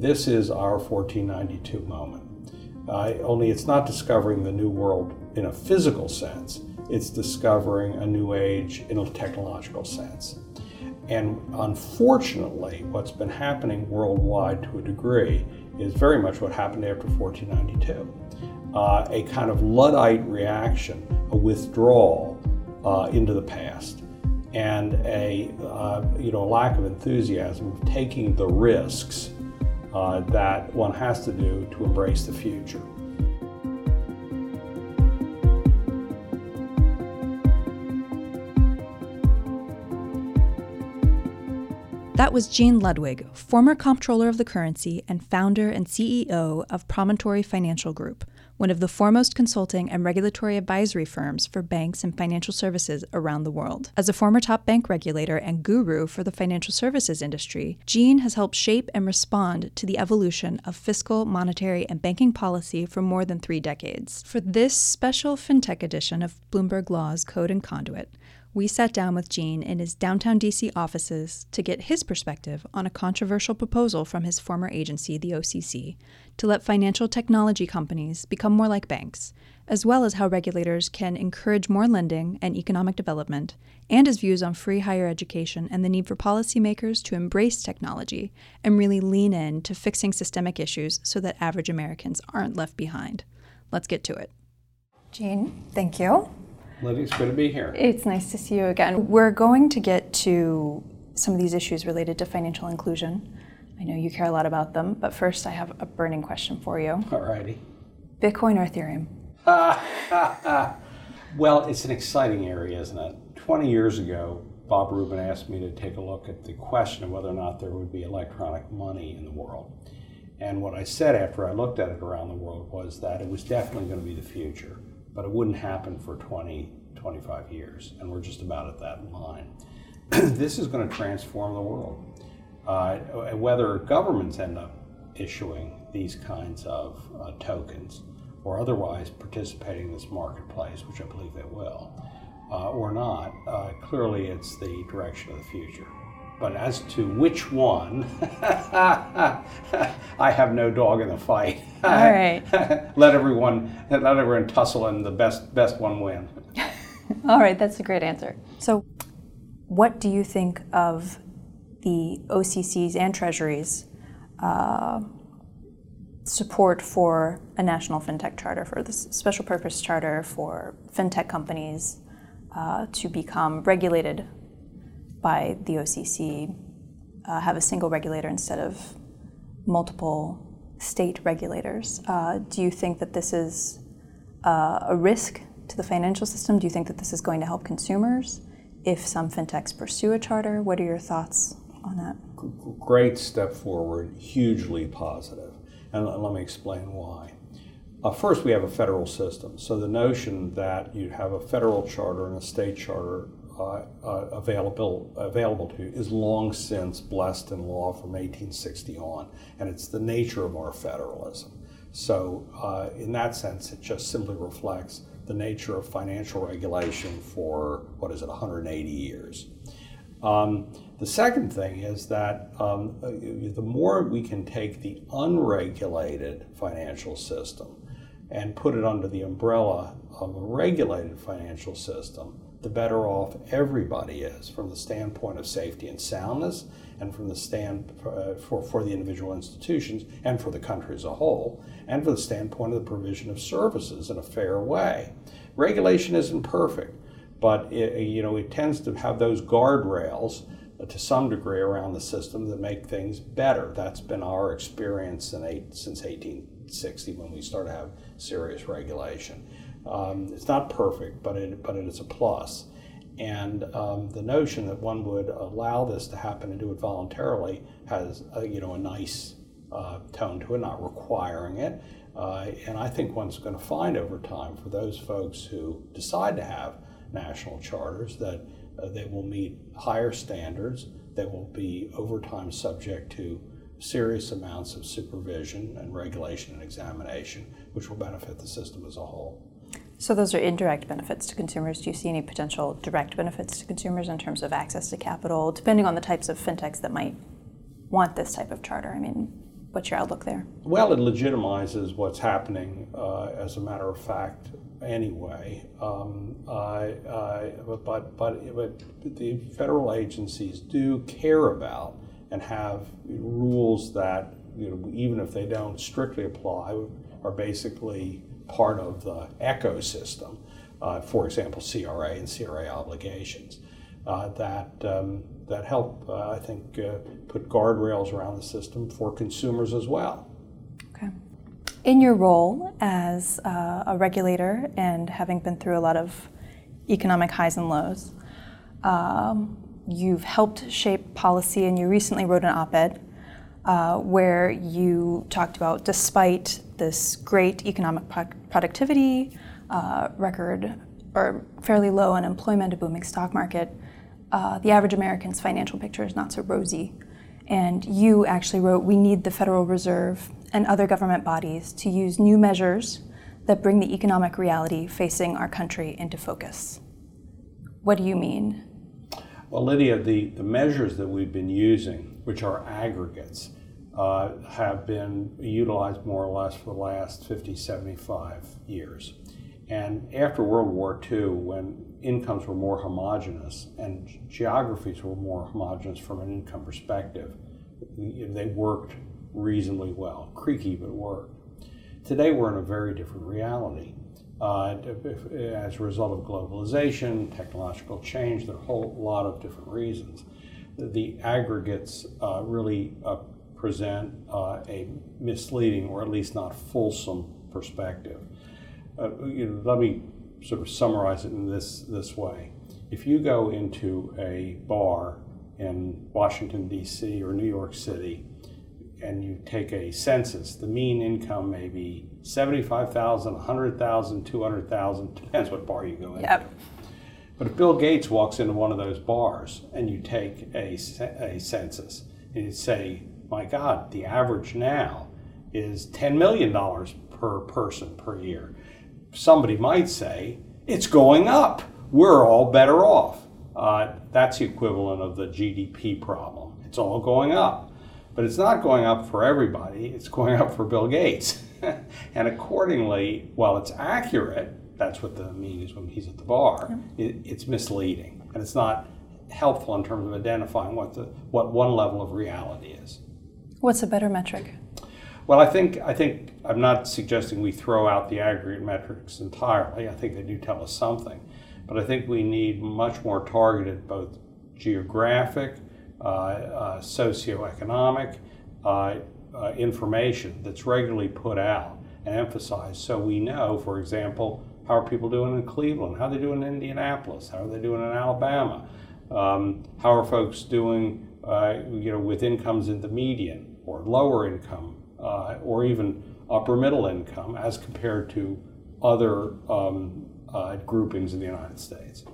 this is our 1492 moment. Uh, only it's not discovering the new world in a physical sense, it's discovering a new age in a technological sense. And unfortunately, what's been happening worldwide to a degree is very much what happened after 1492 uh, a kind of Luddite reaction, a withdrawal uh, into the past, and a uh, you know lack of enthusiasm of taking the risks uh, that one has to do to embrace the future. That was Gene Ludwig, former comptroller of the currency and founder and CEO of Promontory Financial Group, one of the foremost consulting and regulatory advisory firms for banks and financial services around the world. As a former top bank regulator and guru for the financial services industry, Gene has helped shape and respond to the evolution of fiscal, monetary, and banking policy for more than three decades. For this special FinTech edition of Bloomberg Law's Code and Conduit, we sat down with Gene in his downtown DC offices to get his perspective on a controversial proposal from his former agency, the OCC, to let financial technology companies become more like banks, as well as how regulators can encourage more lending and economic development, and his views on free higher education and the need for policymakers to embrace technology and really lean in to fixing systemic issues so that average Americans aren't left behind. Let's get to it. Gene, thank you. Lydia, it's good to be here. It's nice to see you again. We're going to get to some of these issues related to financial inclusion. I know you care a lot about them, but first I have a burning question for you. All righty. Bitcoin or Ethereum? well, it's an exciting area, isn't it? 20 years ago, Bob Rubin asked me to take a look at the question of whether or not there would be electronic money in the world. And what I said after I looked at it around the world was that it was definitely going to be the future but it wouldn't happen for 20, 25 years, and we're just about at that line. this is going to transform the world. Uh, whether governments end up issuing these kinds of uh, tokens or otherwise participating in this marketplace, which I believe they will, uh, or not, uh, clearly it's the direction of the future. But as to which one, I have no dog in the fight. All right. let everyone let everyone tussle and the best best one win. All right, that's a great answer. So, what do you think of the OCC's and Treasury's uh, support for a national fintech charter, for this special purpose charter for fintech companies uh, to become regulated by the OCC uh, have a single regulator instead of multiple state regulators. Uh, do you think that this is uh, a risk to the financial system? Do you think that this is going to help consumers if some fintechs pursue a charter? What are your thoughts on that? Great step forward, hugely positive. And let me explain why. Uh, first, we have a federal system. So the notion that you have a federal charter and a state charter uh, uh, available available to you is long since blessed in law from 1860 on, and it's the nature of our federalism. So, uh, in that sense, it just simply reflects the nature of financial regulation for what is it, 180 years. Um, the second thing is that um, uh, the more we can take the unregulated financial system and put it under the umbrella of a regulated financial system, the better off everybody is from the standpoint of safety and soundness and from the stand uh, for, for the individual institutions and for the country as a whole and from the standpoint of the provision of services in a fair way. Regulation isn't perfect but it, you know it tends to have those guardrails uh, to some degree around the system that make things better. That's been our experience eight, since 1860 when we started to have serious regulation um, it's not perfect, but it, but it is a plus. And um, the notion that one would allow this to happen and do it voluntarily has, a, you know, a nice uh, tone to it, not requiring it. Uh, and I think one's going to find over time for those folks who decide to have national charters that uh, they will meet higher standards. They will be over time subject to serious amounts of supervision and regulation and examination, which will benefit the system as a whole. So those are indirect benefits to consumers. Do you see any potential direct benefits to consumers in terms of access to capital, depending on the types of fintechs that might want this type of charter? I mean, What's your outlook there? Well, it legitimizes what's happening uh, as a matter of fact anyway. Um, but, but, but the federal agencies do care about and have rules that, you know, even if they don't strictly apply, are basically part of the ecosystem. Uh, for example, CRA and CRA obligations uh, that um, that help, uh, I think, uh, put guardrails around the system for consumers as well. Okay. In your role as uh, a regulator and having been through a lot of economic highs and lows, um, you've helped shape policy, and you recently wrote an op-ed uh, where you talked about, despite this great economic pro- productivity, uh, record or fairly low unemployment, a booming stock market, uh, the average American's financial picture is not so rosy. And you actually wrote, We need the Federal Reserve and other government bodies to use new measures that bring the economic reality facing our country into focus. What do you mean? Well, Lydia, the, the measures that we've been using, which are aggregates, uh, have been utilized more or less for the last 50, 75 years. And after World War II, when incomes were more homogenous and geographies were more homogenous from an income perspective, they worked reasonably well. Creaky, but worked. Today, we're in a very different reality. Uh, as a result of globalization, technological change, there are a whole lot of different reasons. The aggregates uh, really uh, present uh, a misleading or at least not fulsome perspective. Uh, you know, let me sort of summarize it in this, this way. If you go into a bar in Washington, D.C. or New York City, and you take a census, the mean income may be 75,000, 100,000, 200,000, depends what bar you go into. Yep. But if Bill Gates walks into one of those bars and you take a, a census and you say, my God, the average now is $10 million per person per year somebody might say, it's going up. We're all better off. Uh, that's the equivalent of the GDP problem. It's all going up. But it's not going up for everybody, it's going up for Bill Gates. and accordingly, while it's accurate, that's what the mean is when he's at the bar, yeah. it, it's misleading. And it's not helpful in terms of identifying what, the, what one level of reality is. What's a better metric? Well, I think I think I'm not suggesting we throw out the aggregate metrics entirely. I think they do tell us something, but I think we need much more targeted, both geographic, uh, uh, socioeconomic uh, uh, information that's regularly put out and emphasized, so we know, for example, how are people doing in Cleveland? How are they doing in Indianapolis? How are they doing in Alabama? Um, how are folks doing, uh, you know, with incomes in the median or lower income uh, or even upper middle income as compared to other um, uh, groupings in the United States.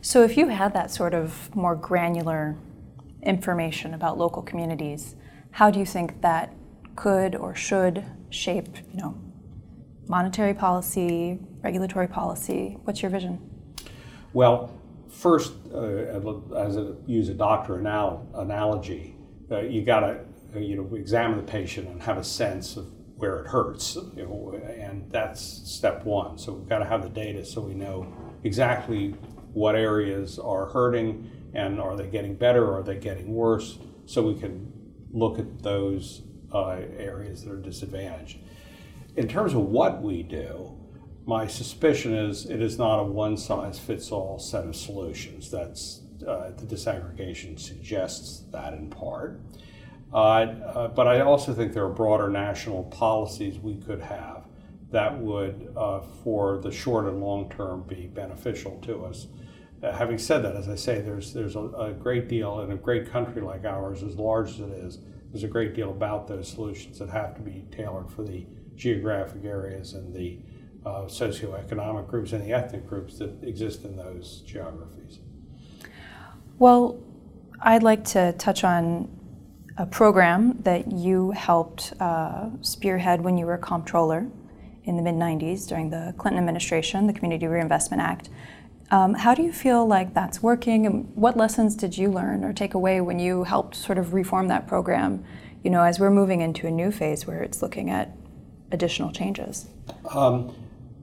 So, if you had that sort of more granular information about local communities, how do you think that could or should shape, you know, monetary policy, regulatory policy? What's your vision? Well, first, uh, as a use a doctor anal- analogy, uh, you got to uh, you know, examine the patient and have a sense of where it hurts, you know, and that's step one. So we've got to have the data so we know exactly what areas are hurting and are they getting better or are they getting worse, so we can look at those uh, areas that are disadvantaged. In terms of what we do, my suspicion is it is not a one size fits all set of solutions. That's uh, the disaggregation suggests that in part. Uh, uh, but I also think there are broader national policies we could have that would, uh, for the short and long term, be beneficial to us. Uh, having said that, as I say, there's there's a, a, great deal in a great country like ours, as large as it is. There's a great deal about those solutions that have to be tailored for the geographic areas and the uh, socioeconomic groups and the ethnic groups that exist in those geographies. Well, I'd like to touch on a program that you helped uh, spearhead when you were comptroller in the mid 90s during the Clinton administration, the Community Reinvestment Act. Um, how do you feel like that's working, and what lessons did you learn or take away when you helped sort of reform that program? You you know, as we're moving into a new phase where it's looking at additional changes? Um,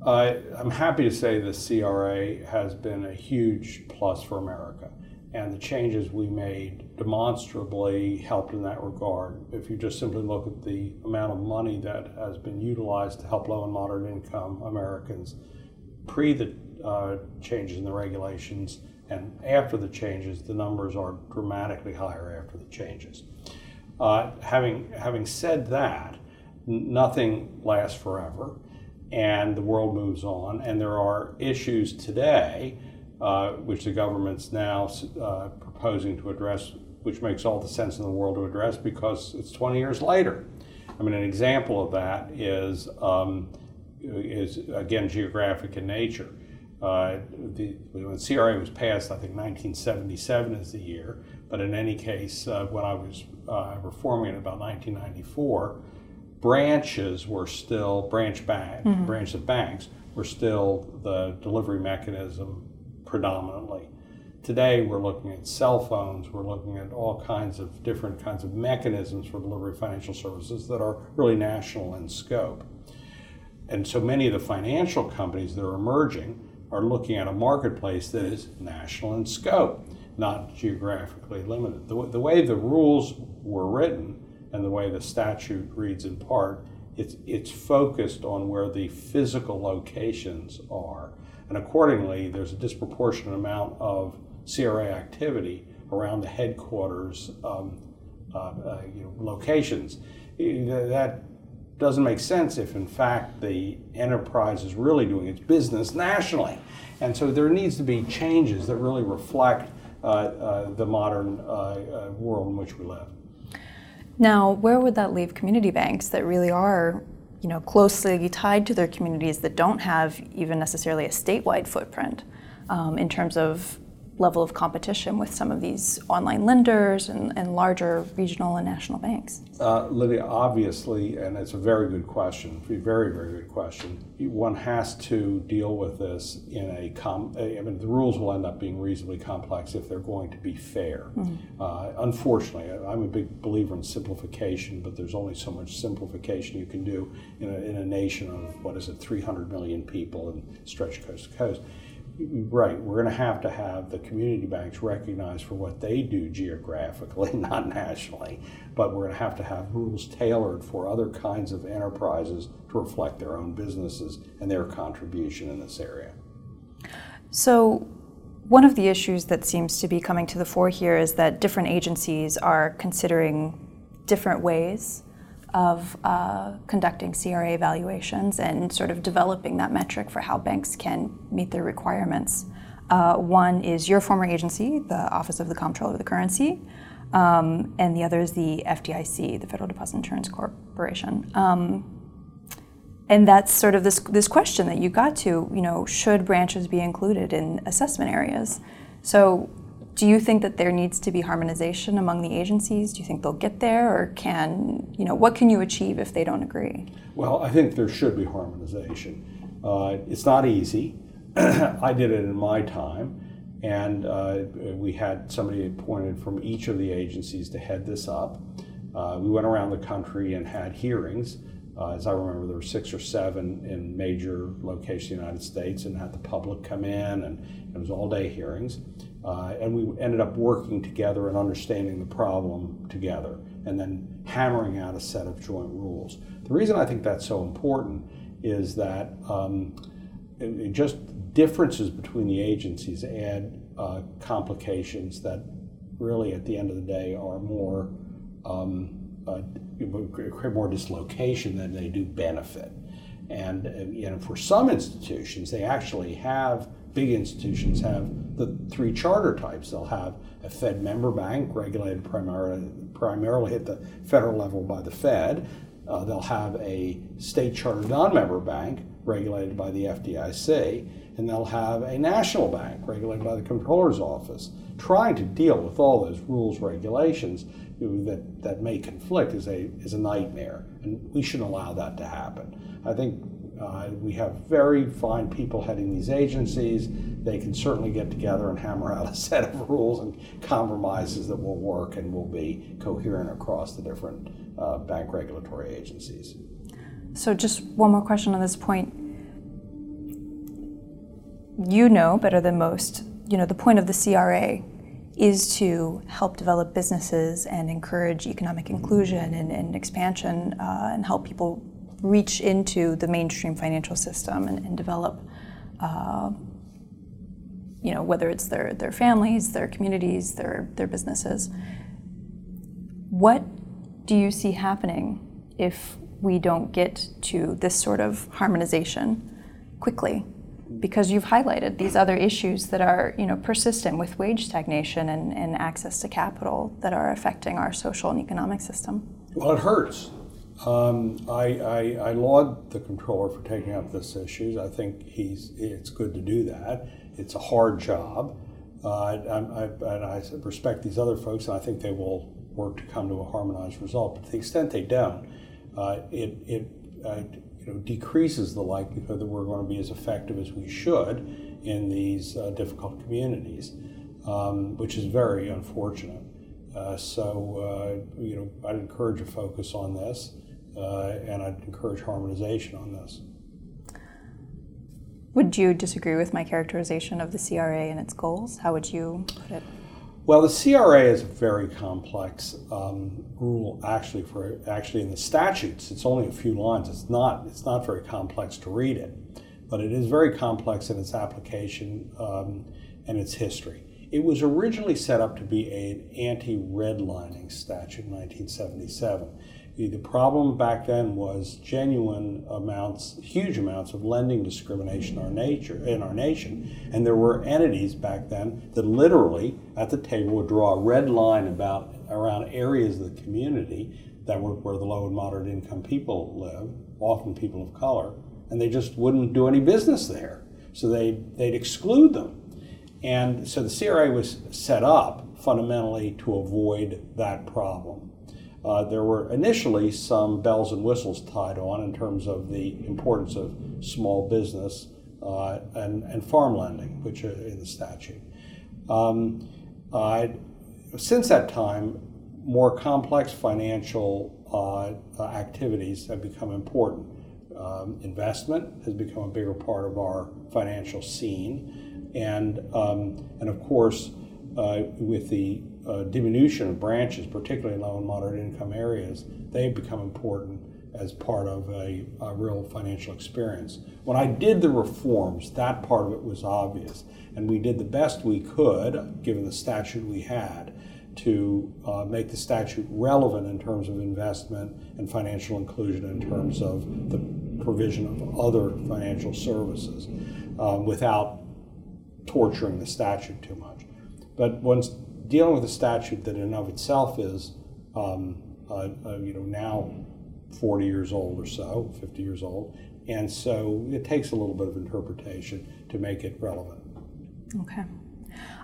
I, I'm happy to say the CRA has been a huge plus for America, and the changes we made demonstrably helped in that regard. If you just simply look at the amount of money that has been utilized to help low and moderate income Americans pre the uh, changes in the regulations and after the changes, the numbers are dramatically higher after the changes. Uh, having, having said that, nothing lasts forever and the world moves on, and there are issues today uh, which the government's now uh, proposing to address, which makes all the sense in the world to address because it's 20 years later. I mean, an example of that is, um, is again geographic in nature. Uh, the, when CRA was passed, I think 1977 is the year, but in any case, uh, when I was uh, reforming it about 1994, branches were still branch bank, mm-hmm. branch of banks were still the delivery mechanism predominantly. Today, we're looking at cell phones. We're looking at all kinds of different kinds of mechanisms for delivery of financial services that are really national in scope. And so many of the financial companies that are emerging are looking at a marketplace that is national in scope, not geographically limited. The, the way the rules were written and the way the statute reads in part, it's, it's focused on where the physical locations are. And accordingly, there's a disproportionate amount of CRA activity around the headquarters um, uh, uh, you know, locations. That doesn't make sense if, in fact, the enterprise is really doing its business nationally. And so there needs to be changes that really reflect uh, uh, the modern uh, uh world in which we live. Now, where would that leave community banks that really are, you know, closely tied to their communities that don't have even necessarily a statewide footprint um, in terms of level of competition with some of these online lenders and, and larger regional and national banks? Uh, Lydia, obviously, and it's a very good question, very, very good question. One has to deal with this in a, com- I mean, the rules will end up being reasonably complex if they're going to be fair. Mm-hmm. Uh, unfortunately, I'm a big believer in simplification, but there's only so much simplification you can do in a, in a nation of, what is it, 300 million people and stretch coast to coast right, we're going to have to have the community banks recognized for what they do geographically, not nationally, but we're going to have to have rules tailored for other kinds of enterprises to reflect their own businesses and their contribution in this area. So, one of the issues that seems to be coming to the fore here is that different agencies are considering different ways of uh, conducting CRA evaluations and sort of developing that metric for how banks can meet their requirements. Uh, one is your former agency, the Office of the Comptroller of the Currency, um, and the other is the FDIC, the Federal Deposit Insurance Corporation. Um, and that's sort of this this question that you got to, you know, should branches be included in assessment areas? So do you think that there needs to be harmonization among the agencies? Do you think they'll get there, or can you know what can you achieve if they don't agree? Well, I think there should be harmonization. Uh, it's not easy. I did it in my time, and uh, we had somebody appointed from each of the agencies to head this up. Uh, we went around the country and had hearings. Uh, as I remember, there were six or seven in major locations in the United States, and had the public come in, and it was all-day hearings. Uh, and we ended up working together and understanding the problem together, and then hammering out a set of joint rules. The reason I think that's so important is that um, it, it just differences between the agencies add uh, complications that really, at the end of the day, are more um, uh, create more dislocation than they do benefit. And know, for some institutions, they actually have big institutions have the three charter types. They'll have a Fed member bank regulated primarily primarily at the federal level by the Fed. Uh, they'll have a state charter non-member bank regulated by the FDIC, and they'll have a national bank regulated by the Comptroller's Office. Trying to deal with all those rules regulations that, that may conflict is a, is a nightmare, and we shouldn't allow that to happen. I think Uh, we have very fine people heading these agencies. They can certainly get together and hammer out a set of rules and compromises that will work and will be coherent across the different uh, bank regulatory agencies. So, just one more question on this point. You know better than most, you know, the point of the CRA is to help develop businesses and encourage economic inclusion and, and expansion uh, and help people reach into the mainstream financial system and, and develop, uh, you know, whether it's their, their families, their communities, their, their businesses. What do you see happening if we don't get to this sort of harmonization quickly? Because you've highlighted these other issues that are, you know, persistent with wage stagnation and, and access to capital that are affecting our social and economic system. Well, it hurts. Um, I, I, I, laud the comptroller for taking up this issue. I think he's it's good to do that. It's a hard job, uh, I, and I respect these other folks, and I think they will work to come to a harmonized result. But to the extent they don't, uh, it, it uh, you know, decreases the likelihood that we're going to be as effective as we should in these uh, difficult communities, um, which is very unfortunate. Uh, so, uh, you know, I'd encourage a focus on this and I'd encourage harmonization on this. Would you disagree with my characterization of the CRA and its goals? How would you put it? Well, the CRA is a very complex um, rule. Actually, for actually in the statutes, it's only a few lines. It's not. It's not very complex to read it, but it is very complex in its application um, and its history. It was originally set up to be an anti-redlining statute in 1977. The problem back then was genuine amounts, huge amounts of lending discrimination in our nature in our nation, and there were entities back then that literally at the table would draw a red line about around areas of the community that were where the low and moderate income people live, often people of color, and they just wouldn't do any business there. So they they'd exclude them, and so the CRA was set up fundamentally to avoid that problem. Uh, there were initially some bells and whistles tied on in terms of the importance of small business uh, and, and farm lending, which are in the statute. Um, uh, since that time, more complex financial uh, activities have become important. Um, investment has become a bigger part of our financial scene, and um, and of course, uh, with the uh, diminution of branches, particularly in low and moderate income areas, they become important as part of a, a, real financial experience. When I did the reforms, that part of it was obvious, and we did the best we could, given the statute we had, to uh, make the statute relevant in terms of investment and financial inclusion in terms of the provision of other financial services um, without torturing the statute too much. But once dealing with a statute that in and of itself is, um, uh, uh, you know, now 40 years old or so, 50 years old, and so it takes a little bit of interpretation to make it relevant. Okay.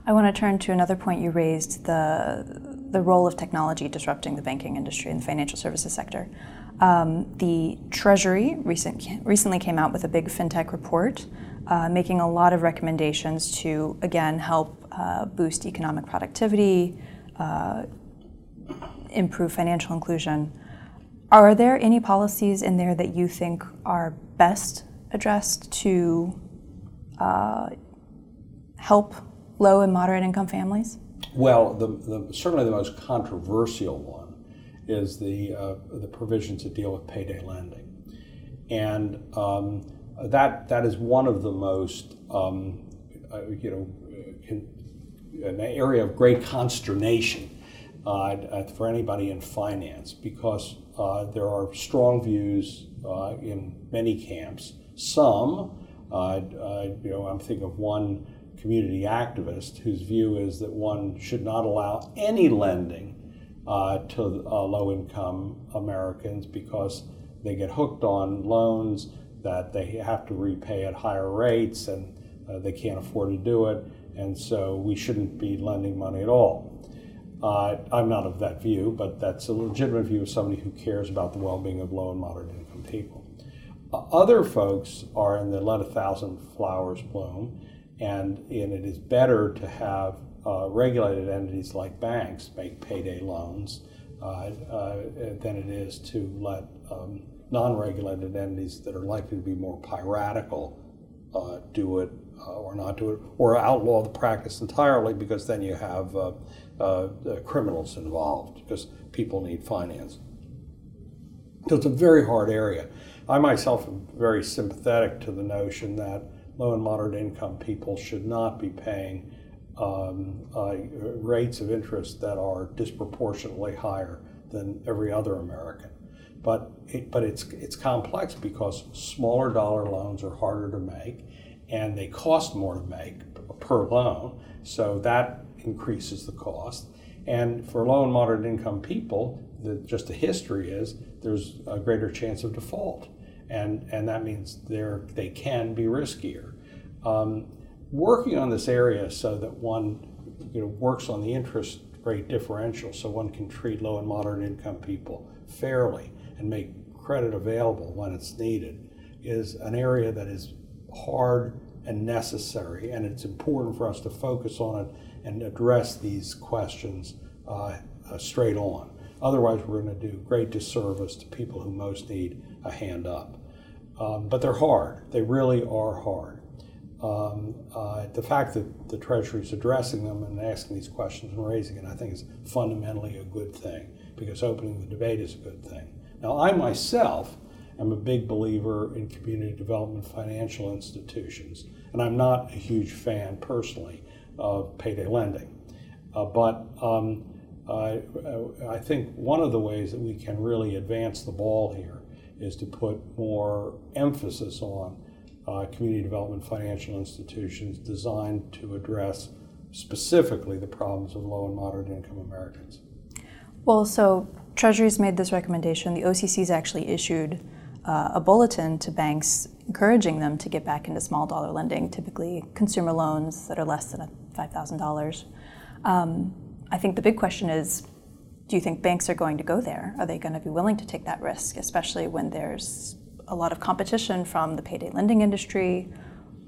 I want to turn to another point you raised the, the role of technology disrupting the banking industry and the financial services sector. Um, the Treasury recent, recently came out with a big fintech report uh, making a lot of recommendations to, again, help uh, boost economic productivity, uh, improve financial inclusion. Are there any policies in there that you think are best addressed to uh, help low and moderate income families? Well, the, the, certainly the most controversial one is the, uh, the provisions that deal with payday lending. And um, that that is one of the most um, uh, you know an area of great consternation uh, for anybody in finance because uh, there are strong views uh, in many camps. Some, uh, uh, you know, I'm thinking of one community activist whose view is that one should not allow any lending to low-income Americans because they get hooked on loans that they have to repay at higher rates and uh, they can't afford to do it, and so we shouldn't be lending money at all. Uh, I'm not of that view, but that's a legitimate view of somebody who cares about the well being of low and moderate income people. other folks are in the let a thousand flowers bloom, and, and it is better to have uh, regulated entities like banks make payday loans uh, uh, than it is to let um, non regulated entities that are likely to be more piratical uh, do it uh, or not do it, or outlaw the practice entirely because then you have uh, criminals involved because people need finance. So it's a very hard area. I myself am very sympathetic to the notion that low and moderate income people should not be paying um, uh, rates of interest that are disproportionately higher than every other American. But it, but it's it's complex because smaller dollar loans are harder to make, and they cost more to make per loan. So that increases the cost. And for low and moderate income people, the, just the history is there's a greater chance of default, and and that means they're they can be riskier. Um, working on this area so that one you know works on the interest rate differential, so one can treat low and moderate income people fairly and make credit available when it's needed, is an area that is hard and necessary, and it's important for us to focus on it and address these questions uh, uh, straight on. Otherwise, we're going to do great disservice to people who most need a hand up. Um, but they're hard. They really are hard. Um, uh, the fact that the Treasury is addressing them and asking these questions and raising it, I think, is fundamentally a good thing because opening the debate is a good thing. Now, I myself am a big believer in community development financial institutions, and I'm not a huge fan personally of payday lending. Uh, but um, I, I think one of the ways that we can really advance the ball here is to put more emphasis on uh, community development financial institutions designed to address specifically the problems of low and moderate income Americans. Well, so Treasury's made this recommendation. The OCC's actually issued uh, a bulletin to banks encouraging them to get back into small dollar lending, typically consumer loans that are less than $5,000. Um, I think the big question is do you think banks are going to go there? Are they going to be willing to take that risk, especially when there's a lot of competition from the payday lending industry,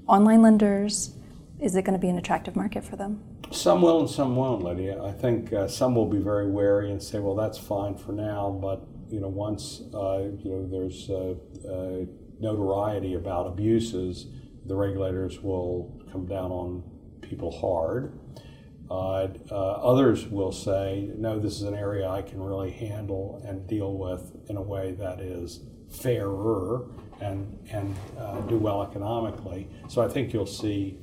online lenders? Is it going to be an attractive market for them? Some will and some won't, Lydia. I think uh, some will be very wary and say, well, that's fine for now, but you know, once uh, you know there's uh, uh notoriety about abuses, the regulators will come down on people hard. Uh, others will say, no, this is an area I can really handle and deal with in a way that is fairer and, and uh, do well economically. So I think you'll see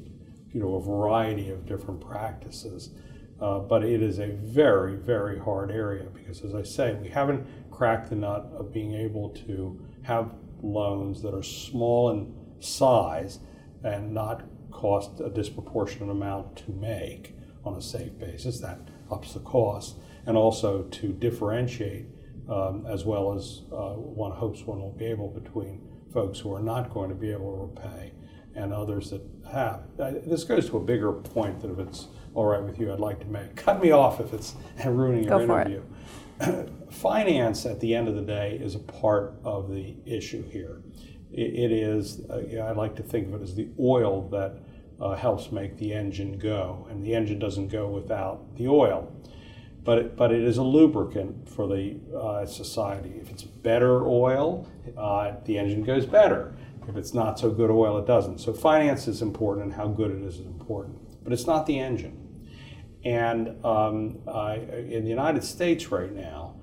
you know, a variety of different practices. Uh, but it is a very, very hard area because, as I say, we haven't cracked the nut of being able to have loans that are small in size and not cost a disproportionate amount to make on a safe basis. That ups the cost. And also to differentiate, um, as well as uh, one hopes one will be able between folks who are not going to be able to repay and others that have. This goes to a bigger point that if it's all right with you, I'd like to make. Cut me off if it's ruining your Go interview. Finance, at the end of the day, is a part of the issue here. it, it is, uh, I like to think of it as the oil that uh, helps make the engine go, and the engine doesn't go without the oil. But it, but it is a lubricant for the uh, society. If it's better oil, uh, the engine goes better. If it's not so good oil, it doesn't. So finance is important, and how good it is is important. But it's not the engine. And um, in the United States right now,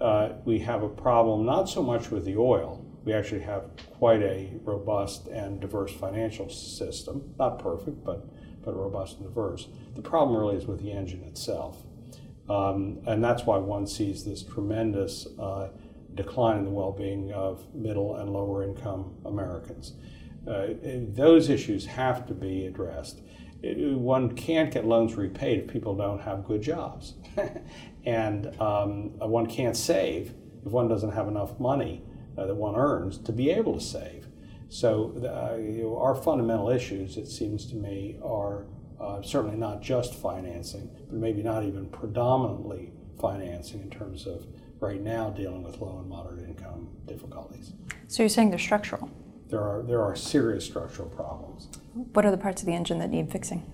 uh, we have a problem not so much with the oil, we actually have quite a robust and diverse financial system. Not perfect, but, but robust and diverse. The problem really is with the engine itself. Um, and that's why one sees this tremendous uh, decline in the well being of middle and lower income Americans. Uh, those issues have to be addressed. one can't get loans repaid if people don't have good jobs. and um, one can't save if one doesn't have enough money uh, that one earns to be able to save. So uh, you know, our fundamental issues, it seems to me, are uh, certainly not just financing, but maybe not even predominantly financing in terms of right now dealing with low and moderate income difficulties. So you're saying they're structural? There are, there are serious structural problems. What are the parts of the engine that need fixing?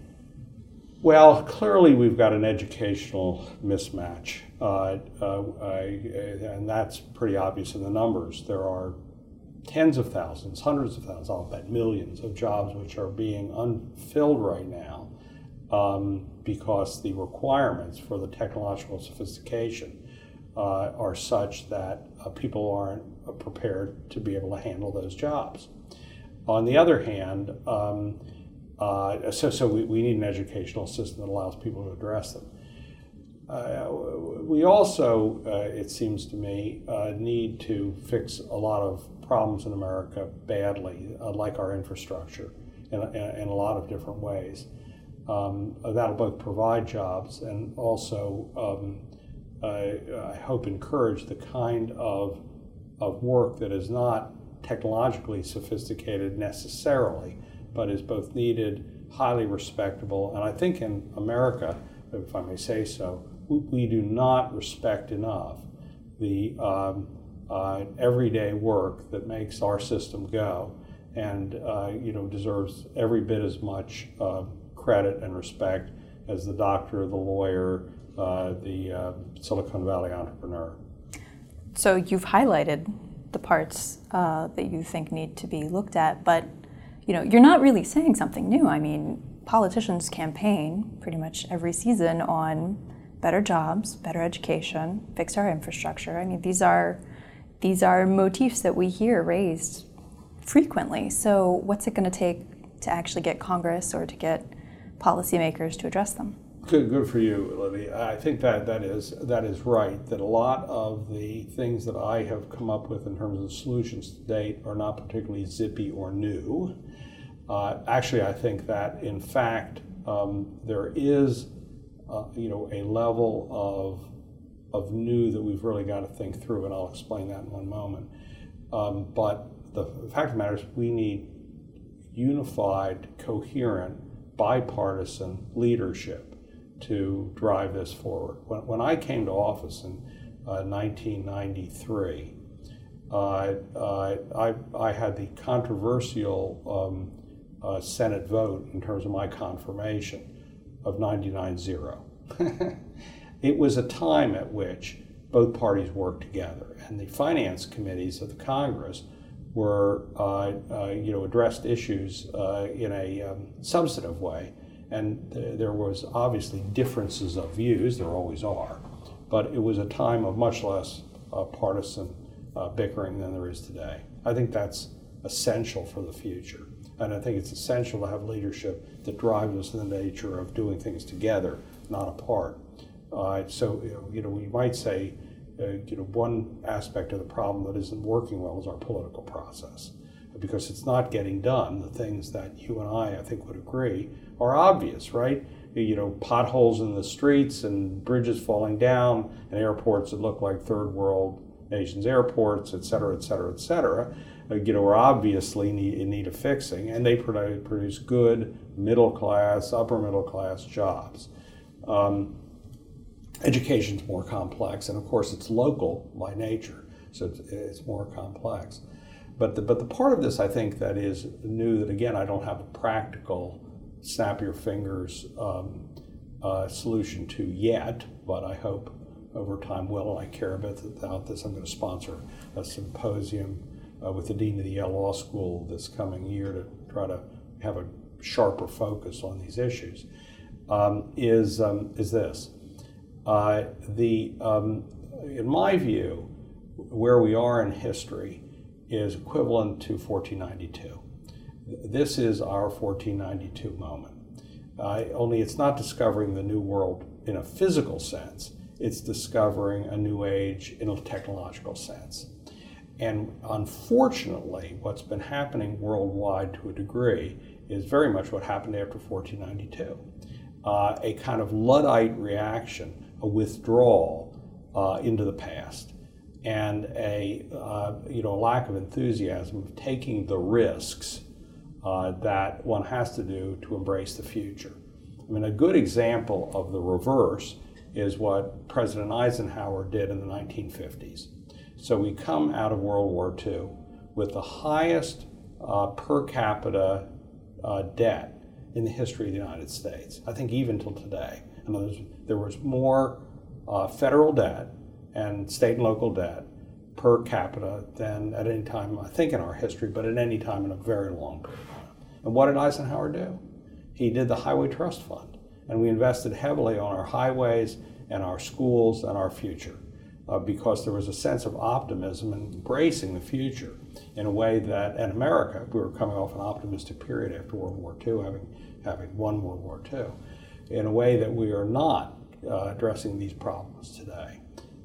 Well, clearly we've got an educational mismatch, uh, uh, I, and that's pretty obvious in the numbers. There are tens of thousands, hundreds of thousands, I'll bet millions of jobs which are being unfilled right now um, because the requirements for the technological sophistication uh, are such that uh, people aren't uh, prepared to be able to handle those jobs. On the other hand, um, uh, so, so we, we, need an educational system that allows people to address them. Uh, we also, uh, it seems to me, need to fix a lot of problems in America badly, like our infrastructure, in, in, in, a lot of different ways. Um, that'll both provide jobs and also um, I hope encourage the kind of, of work that is not technologically sophisticated necessarily, but is both needed, highly respectable, and I think in America, if I may say so, we, do not respect enough the um, uh, everyday work that makes our system go, and uh, you know deserves every bit as much uh, credit and respect as the doctor, the lawyer, the uh, Silicon Valley entrepreneur. So you've highlighted the parts uh, that you think need to be looked at, but you know you're not really saying something new. I mean, politicians campaign pretty much every season on better jobs, better education, fix our infrastructure. I mean, these are these are motifs that we hear raised frequently. So, what's it going to take to actually get Congress or to get policymakers to address them? Good, good for you, Libby. I think that that is that is right. That a lot of the things that I have come up with in terms of solutions to date are not particularly zippy or new. Uh, actually, I think that in fact um, there is, uh, you know, a level of of new that we've really got to think through, and I'll explain that in one moment. Um, but the fact of the matter is, we need unified, coherent, bipartisan leadership to drive this forward. When, when I came to office in uh, 1993, uh, uh, I, I, had the controversial um, uh, Senate vote in terms of my confirmation of 99 0. it was a time at which both parties worked together, and the finance committees of the Congress were, uh, uh, you know, addressed issues in a um, substantive way and th- there was obviously differences of views, there always are, but it was a time of much less uh, partisan uh, bickering than there is today. I think that's essential for the future. And I think it's essential to have leadership that drives us in the nature of doing things together, not apart. Uh, so, you know, we might say, uh, you know, one aspect of the problem that isn't working well is our political process because it's not getting done. The things that you and I, I think, would agree are obvious, right? You know, potholes in the streets and bridges falling down and airports that look like third world nations airports, et cetera, et cetera, et cetera, uh, you know, are obviously need, in need of fixing, and they produce good middle class, upper middle class jobs. Um, education's more complex, and of course, it's local by nature, so it's, it's more complex. But the, but the part of this I think that is new that again I don't have a practical snap your fingers um, uh, solution to yet, but I hope over time will. I care about this. I'm going to sponsor a symposium uh, with the dean of the Yale Law School this coming year to try to have a sharper focus on these issues. Um, is um, is this uh, the um, in my view where we are in history is equivalent to 1492. This is our 1492 moment. Uh, only it's not discovering the new world in a physical sense, it's discovering a new age in a technological sense. And unfortunately, what's been happening worldwide to a degree is very much what happened after 1492 uh, a kind of Luddite reaction, a withdrawal uh, into the past and a uh, you know lack of enthusiasm of taking the risks uh, that one has to do to embrace the future. I mean, a good example of the reverse is what President Eisenhower did in the 1950s. So we come out of World War II with the highest uh, per capita uh, debt in the history of the United States. I think even till today. In other words, there was more uh, federal debt and state and local debt per capita than at any time, I think, in our history, but at any time in a very long period. And what did Eisenhower do? He did the Highway Trust Fund, and we invested heavily on our highways and our schools and our future uh, because there was a sense of optimism and embracing the future in a way that, in America, we were coming off an optimistic period after World War II, having, having won World War II, in a way that we are not uh, addressing these problems today.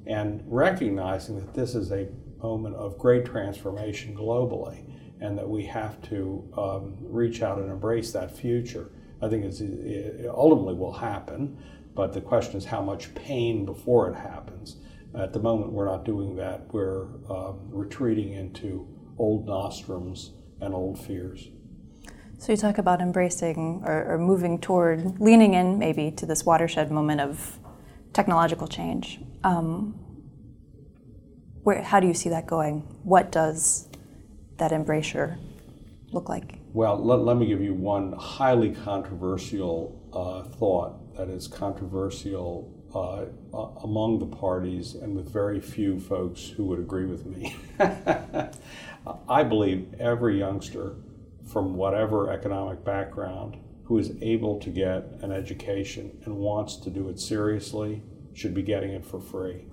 And recognizing that this is a moment of great transformation globally and that we have to um, reach out and embrace that future. I think it's, it ultimately will happen, but the question is how much pain before it happens. At the moment, we're not doing that. We're um, retreating into old nostrums and old fears. So you talk about embracing or, or, moving toward, leaning in maybe to this watershed moment of technological change. Um, where, how do you see that going? What does that embrasure look like? Well, let, let me give you one highly controversial uh, thought that is controversial uh, among the parties and with very few folks who would agree with me. I believe every youngster from whatever economic background who is able to get an education and wants to do it seriously should be getting it for free.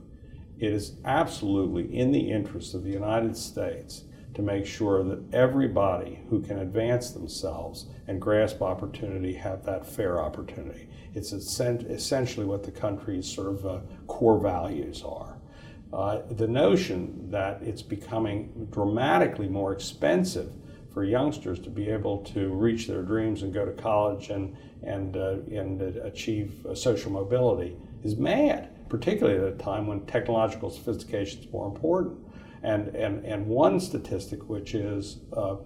It is absolutely in the interest of the United States to make sure that everybody who can advance themselves and grasp opportunity have that fair opportunity. It's essentially what the country's sort of uh, core values are. Uh, the notion that it's becoming dramatically more expensive for youngsters to be able to reach their dreams and go to college and, and, uh, and achieve social mobility is mad, particularly at a time when technological sophistication is more important. And, and, and one statistic, which is uh,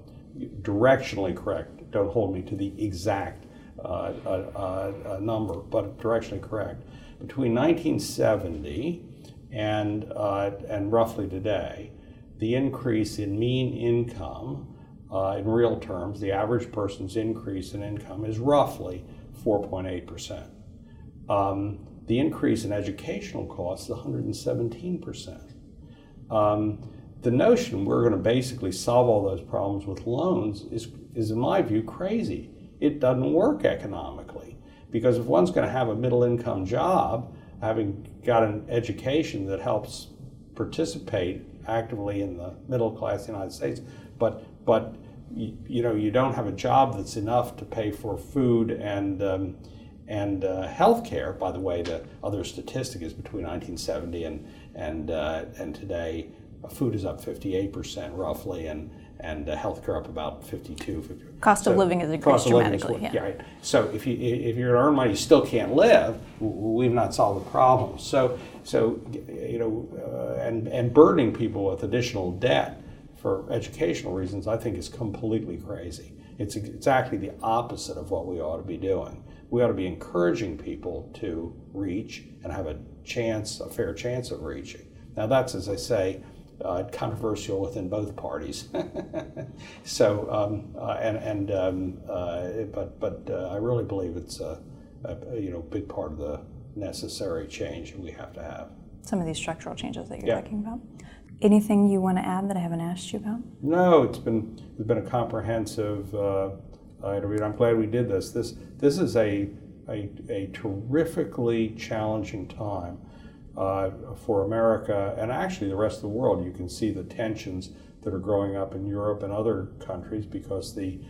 directionally correct, don't hold me to the exact uh, uh, uh number, but directionally correct. Between 1970 and, uh, and roughly today, the increase in mean income in real terms, the average person's increase in income is roughly 4.8%. Um, the increase in educational costs is 117%. Um, the notion we're going to basically solve all those problems with loans is, is, in my view, crazy. It doesn't work economically because if one's going to have a middle income job, having got an education that helps participate actively in the middle class United States, but but you, you, know you don't have a job that's enough to pay for food and um, and uh, health care. By the way, the other statistic is between 1970 and and uh, and today, food is up 58 percent roughly, and and uh, healthcare up about 52. 50. Cost so of living has increased dramatically. Is, yeah. yeah. Right. So if you if you're going to earn money, you still can't live. We've not solved the problem. So so you know, uh, and and burdening people with additional debt for educational reasons, I think is completely crazy. It's exactly the opposite of what we ought to be doing. We ought to be encouraging people to reach and have a chance, a fair chance of reaching. Now, that's, as I say, uh, controversial within both parties. so, um, uh, and, and um, uh, but, but uh, I really believe it's a, a, you know big part of the necessary change we have to have. Some of these structural changes that you're yeah. talking about. Anything you want to add that I haven't asked you about? No, it's been it's been a comprehensive uh, interview. I'm glad we did this. This this is a a, a terrifically challenging time uh, for America and actually the rest of the world. You can see the tensions that are growing up in Europe and other countries because the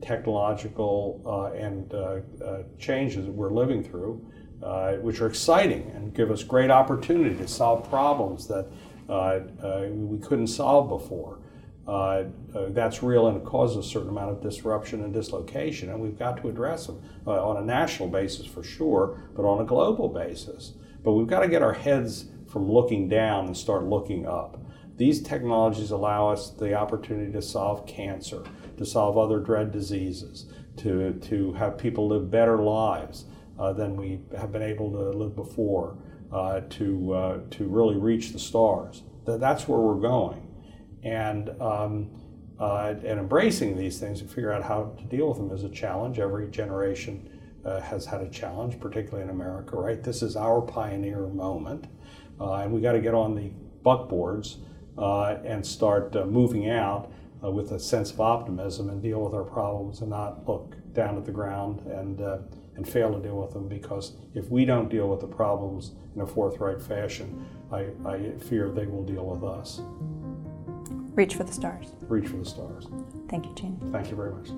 technological uh, and uh, uh, changes that we're living through, uh, which are exciting and give us great opportunity to solve problems that uh, we couldn't solve before. Uh, that's real and it causes a certain amount of disruption and dislocation, and we've got to address them on a national basis for sure, but on a global basis. But we've got to get our heads from looking down and start looking up. These technologies allow us the opportunity to solve cancer, to solve other dread diseases, to, to have people live better lives uh, than we have been able to live before uh, to, uh, to really reach the stars. That's where we're going. And um, uh, and embracing these things and figure out how to deal with them is a challenge. Every generation uh, has had a challenge, particularly in America, right? This is our pioneer moment, uh, and we got to get on the buckboards uh, and start uh, moving out uh, with a sense of optimism and deal with our problems and not look down at the ground and and fail to deal with them because if we don't deal with the problems in a forthright fashion, I, I fear they will deal with us. Reach for the stars. Reach for the stars. Thank you, Gene. Thank you very much.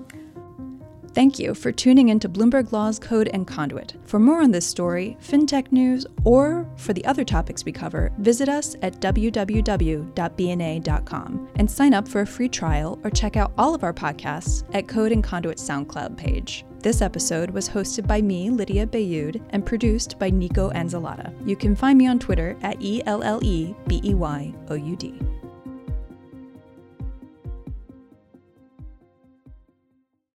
Thank you for tuning into Bloomberg Law's Code and Conduit. For more on this story, fintech news, or for the other topics we cover, visit us at www.bna.com and sign up for a free trial or check out all of our podcasts at Code and Conduit SoundCloud page. This episode was hosted by me, Lydia Beyoud, and produced by Nico Anzalata. You can find me on Twitter at E L L E B E Y O U D.